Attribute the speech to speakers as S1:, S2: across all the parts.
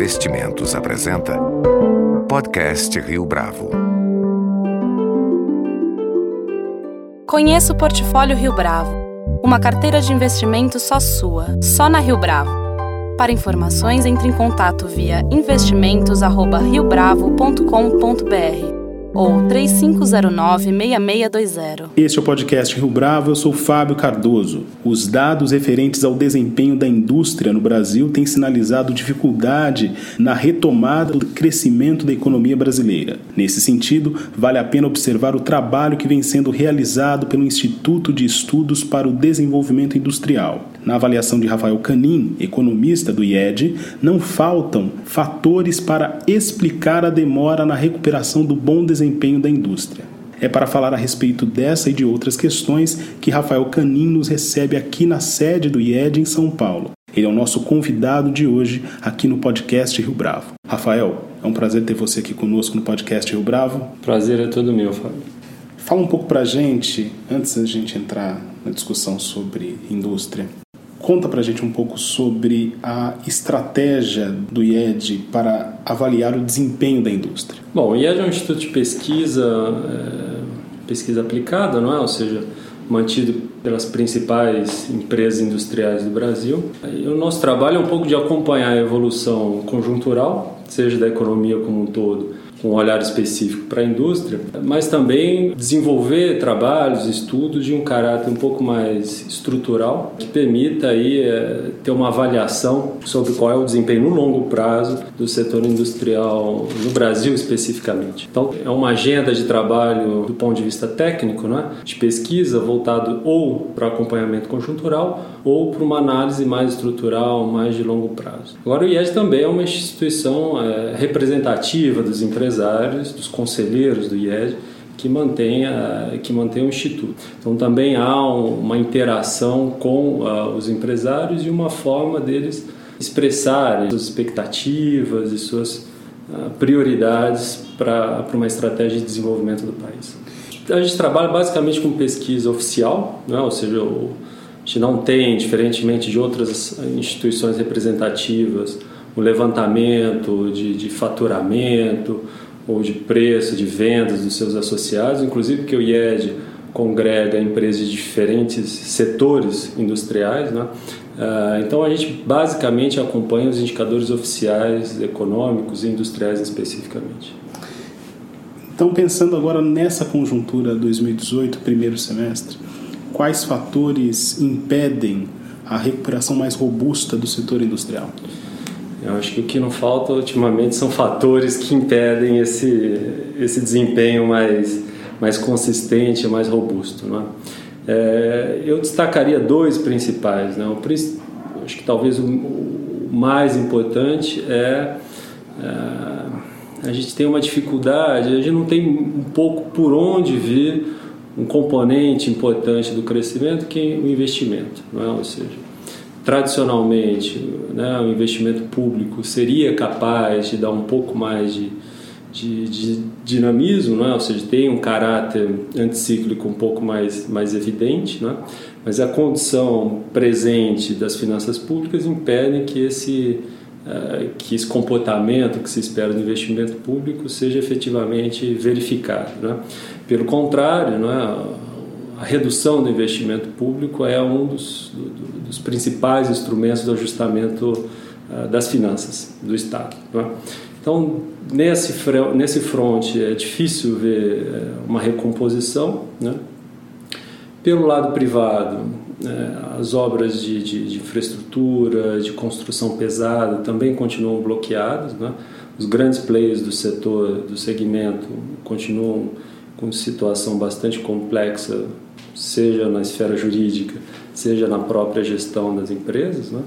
S1: Investimentos apresenta Podcast Rio Bravo.
S2: Conheça o Portfólio Rio Bravo, uma carteira de investimentos só sua, só na Rio Bravo. Para informações, entre em contato via investimentos@riobravo.com.br ou 3509-6620.
S3: Este é o podcast Rio Bravo, eu sou Fábio Cardoso. Os dados referentes ao desempenho da indústria no Brasil têm sinalizado dificuldade na retomada do crescimento da economia brasileira. Nesse sentido, vale a pena observar o trabalho que vem sendo realizado pelo Instituto de Estudos para o Desenvolvimento Industrial. Na avaliação de Rafael Canin, economista do IED, não faltam fatores para explicar a demora na recuperação do bom desempenho da indústria. É para falar a respeito dessa e de outras questões que Rafael Canin nos recebe aqui na sede do IED em São Paulo. Ele é o nosso convidado de hoje aqui no podcast Rio Bravo. Rafael, é um prazer ter você aqui conosco no podcast Rio Bravo.
S4: Prazer é todo meu, Fábio.
S3: Fala um pouco pra gente, antes da gente entrar na discussão sobre indústria, Conta para a gente um pouco sobre a estratégia do IED para avaliar o desempenho da indústria.
S4: Bom, o IED é um instituto de pesquisa, é, pesquisa aplicada, não é? Ou seja, mantido pelas principais empresas industriais do Brasil. E o nosso trabalho é um pouco de acompanhar a evolução conjuntural, seja da economia como um todo, com um olhar específico para a indústria, mas também desenvolver trabalhos, estudos de um caráter um pouco mais estrutural, que permita aí é, ter uma avaliação sobre qual é o desempenho no longo prazo do setor industrial no Brasil especificamente. Então, é uma agenda de trabalho do ponto de vista técnico, né, de pesquisa voltado ou para acompanhamento conjuntural ou para uma análise mais estrutural, mais de longo prazo. Agora, o IED também é uma instituição é, representativa das empresas empresários, dos conselheiros do IED, que mantém, a, que mantém o Instituto. Então também há um, uma interação com uh, os empresários e uma forma deles expressarem suas expectativas e suas uh, prioridades para uma estratégia de desenvolvimento do país. A gente trabalha basicamente com pesquisa oficial, né? ou seja, o, a gente não tem, diferentemente de outras instituições representativas, o levantamento de, de faturamento ou de preço, de vendas dos seus associados, inclusive porque o IED congrega empresas de diferentes setores industriais, né? Ah, então a gente basicamente acompanha os indicadores oficiais econômicos e industriais especificamente.
S3: Então pensando agora nessa conjuntura 2018, primeiro semestre, quais fatores impedem a recuperação mais robusta do setor industrial?
S4: Eu acho que o que não falta ultimamente são fatores que impedem esse, esse desempenho mais, mais consistente, mais robusto. Né? É, eu destacaria dois principais. Né? O, acho que talvez o, o mais importante é, é, a gente tem uma dificuldade, a gente não tem um pouco por onde vir um componente importante do crescimento que é o investimento, não é? ou seja, tradicionalmente né, o investimento público seria capaz de dar um pouco mais de, de, de dinamismo, né? ou seja, tem um caráter anticíclico um pouco mais, mais evidente, né? mas a condição presente das finanças públicas impede que esse, uh, que esse comportamento que se espera do investimento público seja efetivamente verificado. Né? Pelo contrário, né, a redução do investimento público é um dos, do, dos principais instrumentos do ajustamento uh, das finanças do Estado. É? Então, nesse, nesse front é difícil ver eh, uma recomposição. Né? Pelo lado privado, eh, as obras de, de, de, infraestrutura, de construção pesada também continuam bloqueadas. Né? Os grandes players do setor, do segmento, continuam com situação bastante complexa seja na esfera jurídica, seja na própria gestão das empresas. Né?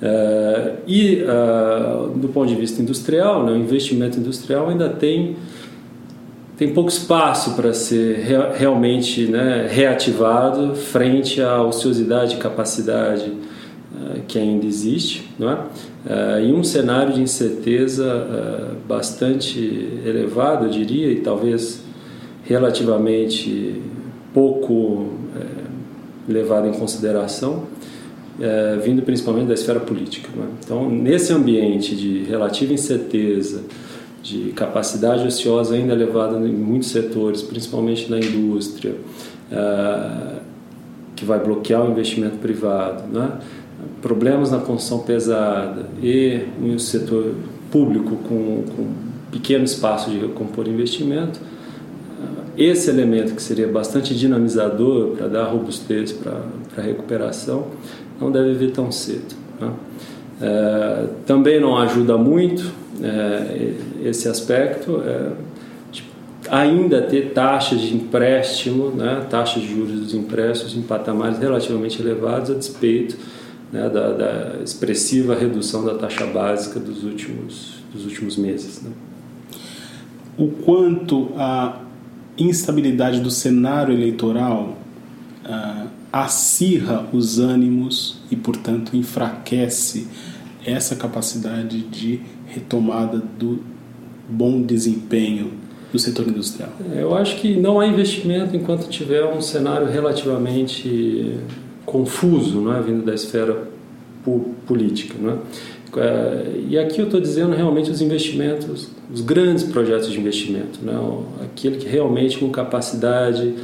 S4: Uh, e uh, do ponto de vista industrial, né, o investimento industrial ainda tem, tem pouco espaço para ser re realmente né, reativado frente à ociosidade e capacidade uh, que ainda existe. Não é? e um cenário de incerteza bastante elevado, eu diria, e talvez relativamente pouco é, levado em consideração é, vindo principalmente da esfera política. Né? Então, nesse ambiente de relativa incerteza, de capacidade ociosa ainda elevada em muitos setores, principalmente na indústria, é, que vai bloquear o investimento privado, né? problemas na construção pesada e no setor público com, com pequeno espaço de recompor investimento, esse elemento que seria bastante dinamizador para dar robustez para a recuperação não deve vir tão cedo. Né? É, também não ajuda muito é, esse aspecto é, de ainda ter taxas de empréstimo, né, taxas de juros dos empréstimos em patamares relativamente elevados a despeito né, da, da, expressiva redução da taxa básica dos últimos, dos últimos meses. Né?
S3: O quanto a instabilidade do cenário eleitoral uh, acirra os ânimos e, portanto, enfraquece essa capacidade de retomada do bom desempenho do setor industrial?
S4: Eu acho que não há investimento enquanto tiver um cenário relativamente confuso, não é, vindo da esfera política, não é? É? E aqui eu estou dizendo realmente os investimentos, os grandes projetos de investimento, né? aquele que realmente com capacidade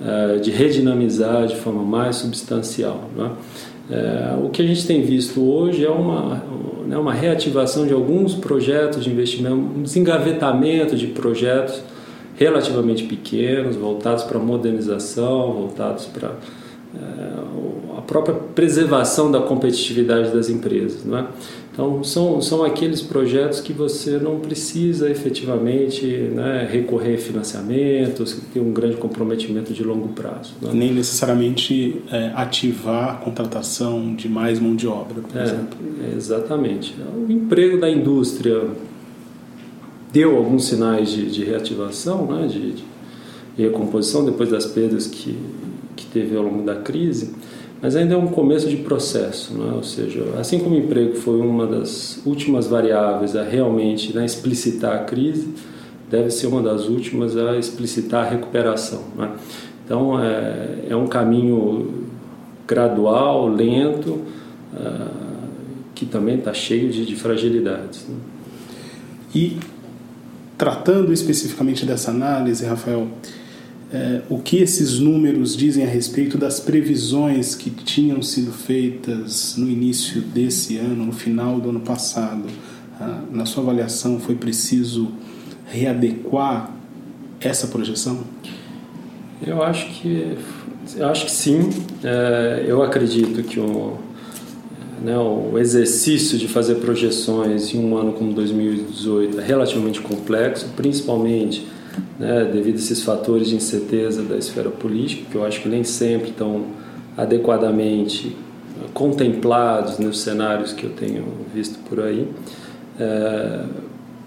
S4: uh, de redinamizar de forma mais substancial. Né? Uh, o que a gente tem visto hoje é uma, né, uma reativação de alguns projetos de investimento, um desengavetamento de projetos relativamente pequenos, voltados para modernização, voltados para a própria preservação da competitividade das empresas. Não é? Então, são, são aqueles projetos que você não precisa efetivamente né, recorrer a financiamentos, ter um grande comprometimento de longo prazo. Né?
S3: Nem necessariamente é, ativar a contratação de mais mão de obra, por
S4: é,
S3: exemplo.
S4: Exatamente. O emprego da indústria deu alguns sinais de, de reativação, né, de, de recomposição depois das perdas que, que teve ao longo da crise mas ainda é um começo de processo, é? ou seja, assim como o emprego foi uma das últimas variáveis a realmente né, explicitar a crise, deve ser uma das últimas a explicitar a recuperação. É? Então é, é, um caminho gradual, lento, uh, que também está cheio de, de fragilidades. Né?
S3: E tratando especificamente dessa análise, Rafael, é, o que esses números dizem a respeito das previsões que tinham sido feitas no início desse ano, no final do ano passado. Ah, na sua avaliação, foi preciso readequar essa projeção?
S4: Eu acho que, eu acho que sim. É, eu acredito que o, né, o exercício de fazer projeções em um ano como 2018 é relativamente complexo, principalmente né, devido a esses fatores de incerteza da esfera política, que eu acho que nem sempre estão adequadamente contemplados nos cenários que eu tenho visto por aí. É,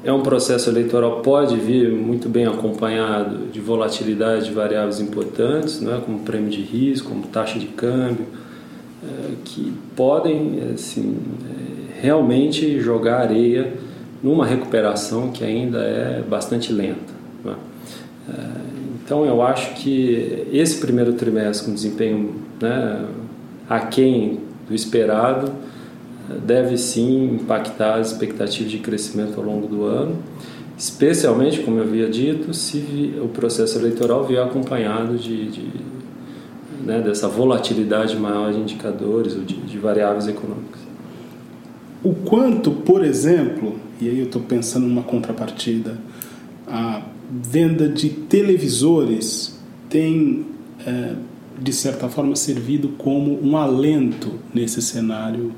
S4: é um processo eleitoral pode vir muito bem acompanhado de volatilidade de variáveis importantes, é como prêmio de risco, como taxa de câmbio, é, que podem assim, realmente jogar areia numa recuperação que ainda é bastante lenta. Né? É, então eu acho que esse primeiro trimestre com desempenho né, aquém do esperado deve sim impactar as expectativas de crescimento ao longo do ano, especialmente, como eu havia dito, se o processo eleitoral vier acompanhado de, de né, dessa volatilidade maior de indicadores ou de, de variáveis econômicas.
S3: O quanto, por exemplo, e aí eu estou pensando numa contrapartida, a venda de televisores tem, é, de certa forma, servido como um alento nesse cenário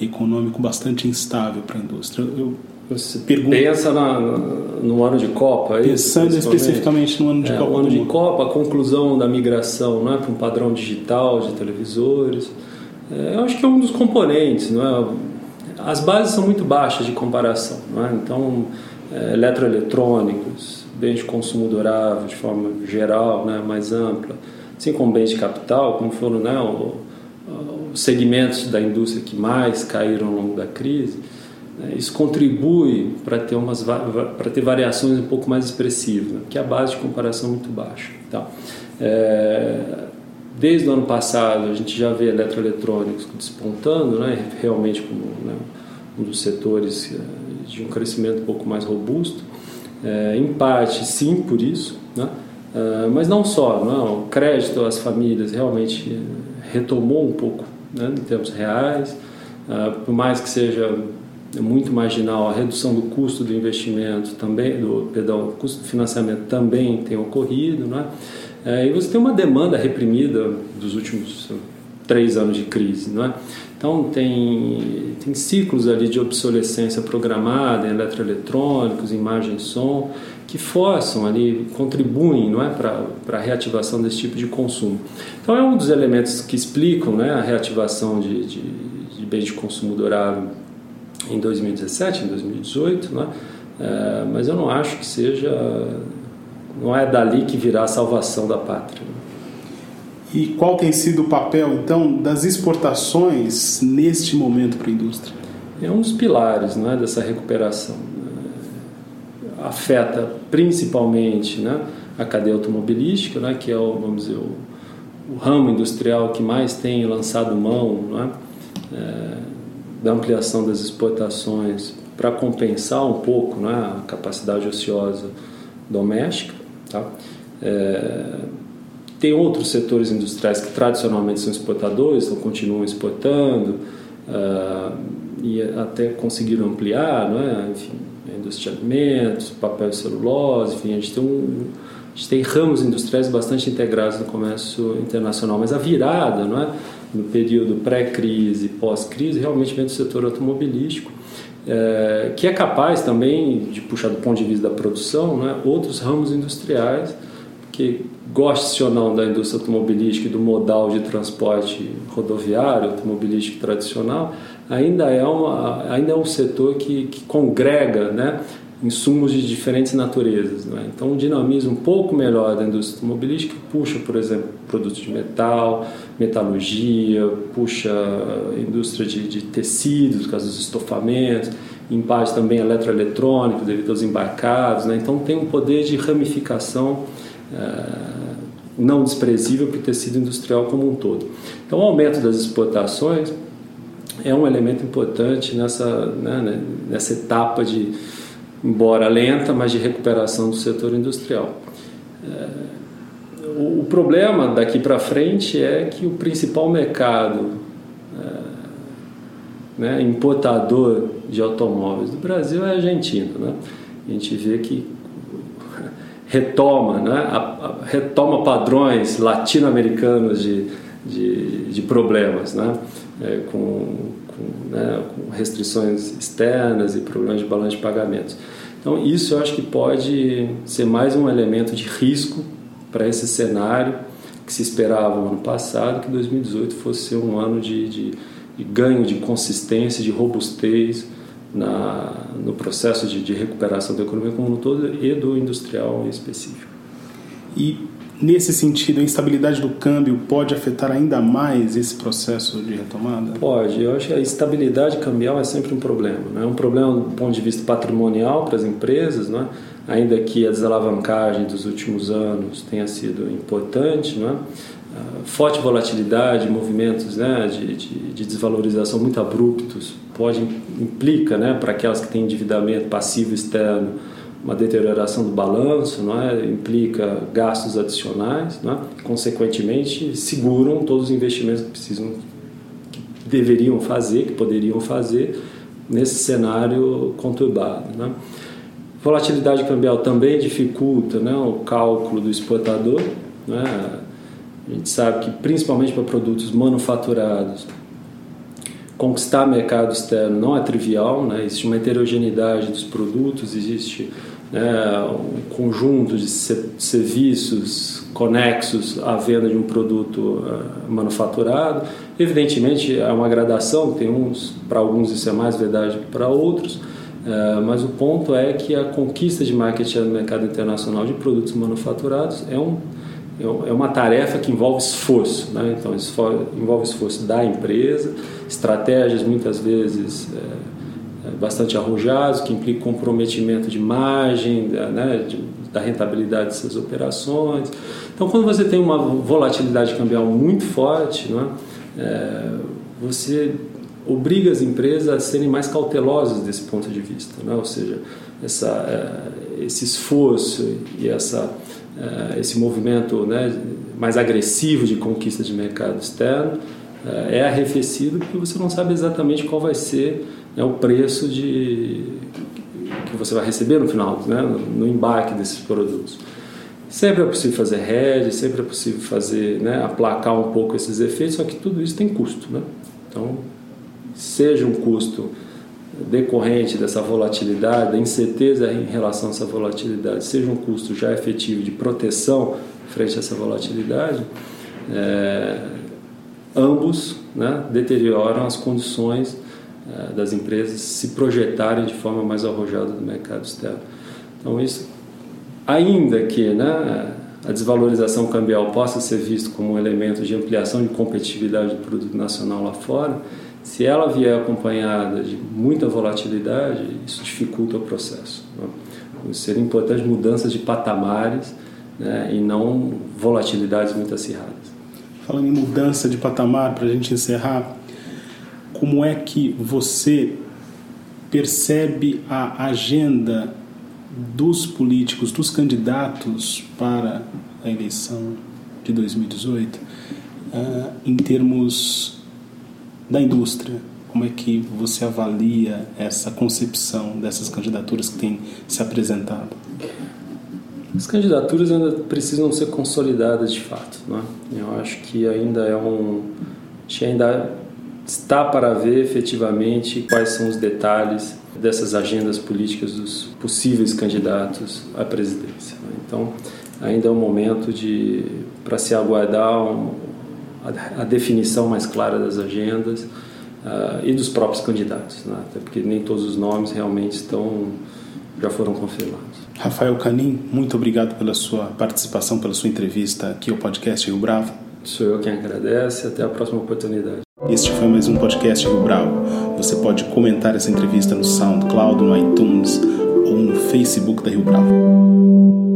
S3: econômico bastante instável para a indústria. Eu,
S4: você pensa na, no ano de Copa,
S3: é pensando especificamente no ano de
S4: é,
S3: Copa.
S4: O ano de Copa, a conclusão da migração não é, para um padrão digital de televisores, é, eu acho que é um dos componentes, não é? As bases são muito baixas de comparação, não é? Então, é, eletroeletrônicos, bens de consumo durável de forma geral, né, mais ampla, assim como bens de capital, como foram né, os segmentos da indústria que mais caíram ao longo da crise, né, isso contribui para ter, umas, ter variações um pouco mais expressivas, né, porque a base de comparação é muito baixa. Então, é, desde o ano passado a gente já vê eletroeletrônicos despontando, né, realmente como né, um dos setores eh, de um crescimento um pouco mais robusto. É, em parte, sim, por isso, né? É, mas não só, não, o crédito às famílias realmente retomou um pouco né, em termos reais, é, por mais que seja muito marginal, a redução do custo do investimento também, do perdão, custo do financiamento também tem ocorrido, né? É, e você tem uma demanda reprimida dos últimos três anos de crise, não é? Então tem, tem ciclos ali de obsolescência programada em eletroeletrônicos, imagem e som, que forçam ali, contribuem não é, para a reativação desse tipo de consumo. Então é um dos elementos que explicam né, a reativação de, de, de bens de consumo durável em 2017, em 2018, né? É, mas eu não acho que seja, não é dali que virá a salvação da pátria.
S3: E qual tem sido o papel, então, das exportações neste momento para a indústria?
S4: É um dos pilares né, dessa recuperação. Afeta principalmente né, a cadeia automobilística, né, que é o, vamos dizer, o, o ramo industrial que mais tem lançado mão né, é, da ampliação das exportações para compensar um pouco né, a capacidade ociosa doméstica. Tá? É, tem outros setores industriais que tradicionalmente são exportadores, então continuam exportando uh, e até conseguiram ampliar, não é? enfim, a indústria de alimentos, papel e celulose, enfim, a gente tem um, a gente tem ramos industriais bastante integrados no comércio internacional, mas a virada, não é? no período pré-crise, pós-crise, realmente vem do setor automobilístico, é, que é capaz também de puxar do ponto de vista da produção, né, outros ramos industriais que goste ou não da indústria automobilística e do modal de transporte rodoviário, automobilístico tradicional, ainda é, uma, ainda é um setor que, que congrega né, insumos de diferentes naturezas. Né? Então, um dinamismo um pouco melhor da indústria automobilística puxa, por exemplo, produtos de metal, metalurgia, puxa indústria de, de tecidos, caso dos estofamentos, em parte também eletroeletrônico, devido aos embarcados. Né? Então, tem um poder de ramificação não desprezível para o tecido industrial como um todo. Então, o aumento das exportações é um elemento importante nessa, né, né nessa etapa de, embora lenta, mas de recuperação do setor industrial. É, o, problema daqui para frente é que o principal mercado é, né, importador de automóveis do Brasil é a Argentina. Né? A gente vê que retoma, né, a, a, retoma padrões latino-americanos de, de, de, problemas, né, é, com, com, né, com, restrições externas e problemas de balanço de pagamentos. Então, isso eu acho que pode ser mais um elemento de risco para esse cenário que se esperava no ano passado, que 2018 fosse ser um ano de, de, de ganho de consistência, de robustez, na, no processo de, de, recuperação da economia como um todo e do industrial em específico.
S3: E nesse sentido, a instabilidade do câmbio pode afetar ainda mais esse processo de retomada?
S4: Pode. Eu acho que a estabilidade cambial é sempre um problema. Né? É um problema do ponto de vista patrimonial para as empresas, né? ainda que a desalavancagem dos últimos anos tenha sido importante, né? Forte volatilidade, movimentos né, de, de, de, desvalorização muito abruptos, pode implica né, para aquelas que têm endividamento passivo externo uma deterioração do balanço, não é? implica gastos adicionais, não é? consequentemente seguram todos os investimentos que precisam, que deveriam fazer, que poderiam fazer nesse cenário conturbado. Né? Volatilidade cambial também dificulta né, o cálculo do exportador. Né? A gente sabe que, principalmente para produtos manufaturados, conquistar mercado externo não é trivial, né? existe uma heterogeneidade dos produtos, existe né, um conjunto de serviços conexos à venda de um produto uh, manufaturado. Evidentemente, é uma gradação, tem uns, para alguns isso é mais verdade que para outros, uh, mas o ponto é que a conquista de market no mercado internacional de produtos manufaturados é um é, é uma tarefa que envolve esforço, né? então envolve esforço da empresa, estratégias muitas vezes é, é, bastante arrojadas, que implicam comprometimento de margem, da, né, de, da rentabilidade dessas operações. Então, quando você tem uma volatilidade cambial muito forte, não é? é você obriga as empresas a serem mais cautelosas desse ponto de vista, não é? ou seja, essa, é, esse esforço e essa, é, esse movimento né, mais agressivo de conquista de mercado externo é, é arrefecido porque você não sabe exatamente qual vai ser né, o preço de, que você vai receber no final, né, no embarque desses produtos. Sempre é possível fazer hedge, sempre é possível fazer, né, aplacar um pouco esses efeitos, só que tudo isso tem custo. Né? Então, seja um custo decorrente dessa volatilidade, da incerteza em relação a essa volatilidade, seja um custo já efetivo de proteção frente a essa volatilidade, é, ambos né, deterioram as condições é, das empresas se projetarem de forma mais arrojada no mercado externo. Então, isso, ainda que né, a desvalorização cambial possa ser visto como um elemento de ampliação de competitividade do produto nacional lá fora, se ela vier acompanhada de muita volatilidade, isso dificulta o processo. Né? Seria importante mudanças de patamares né, e não volatilidades muito acirradas.
S3: Falando em mudança de patamar, para a gente encerrar, como é que você percebe a agenda dos políticos, dos candidatos para a eleição de 2018, uh, ah, em termos da indústria? Como é que você avalia essa concepção dessas candidaturas que têm se apresentado?
S4: As candidaturas ainda precisam ser consolidadas de fato. Né? Eu acho que ainda é um. Acho que ainda está para ver efetivamente quais são os detalhes dessas agendas políticas dos possíveis candidatos à presidência. Né? Então, ainda é um momento de para se aguardar a, a, definição mais clara das agendas uh, e dos próprios candidatos, né? até porque nem todos os nomes realmente estão já foram confirmados.
S3: Rafael Canim, muito obrigado pela sua participação, pela sua entrevista aqui ao podcast Rio Bravo.
S4: Sou eu quem agradece. Até a próxima oportunidade.
S3: Este foi mais um podcast Rio Bravo. Você pode comentar essa entrevista no SoundCloud, no iTunes ou no Facebook da Rio Bravo.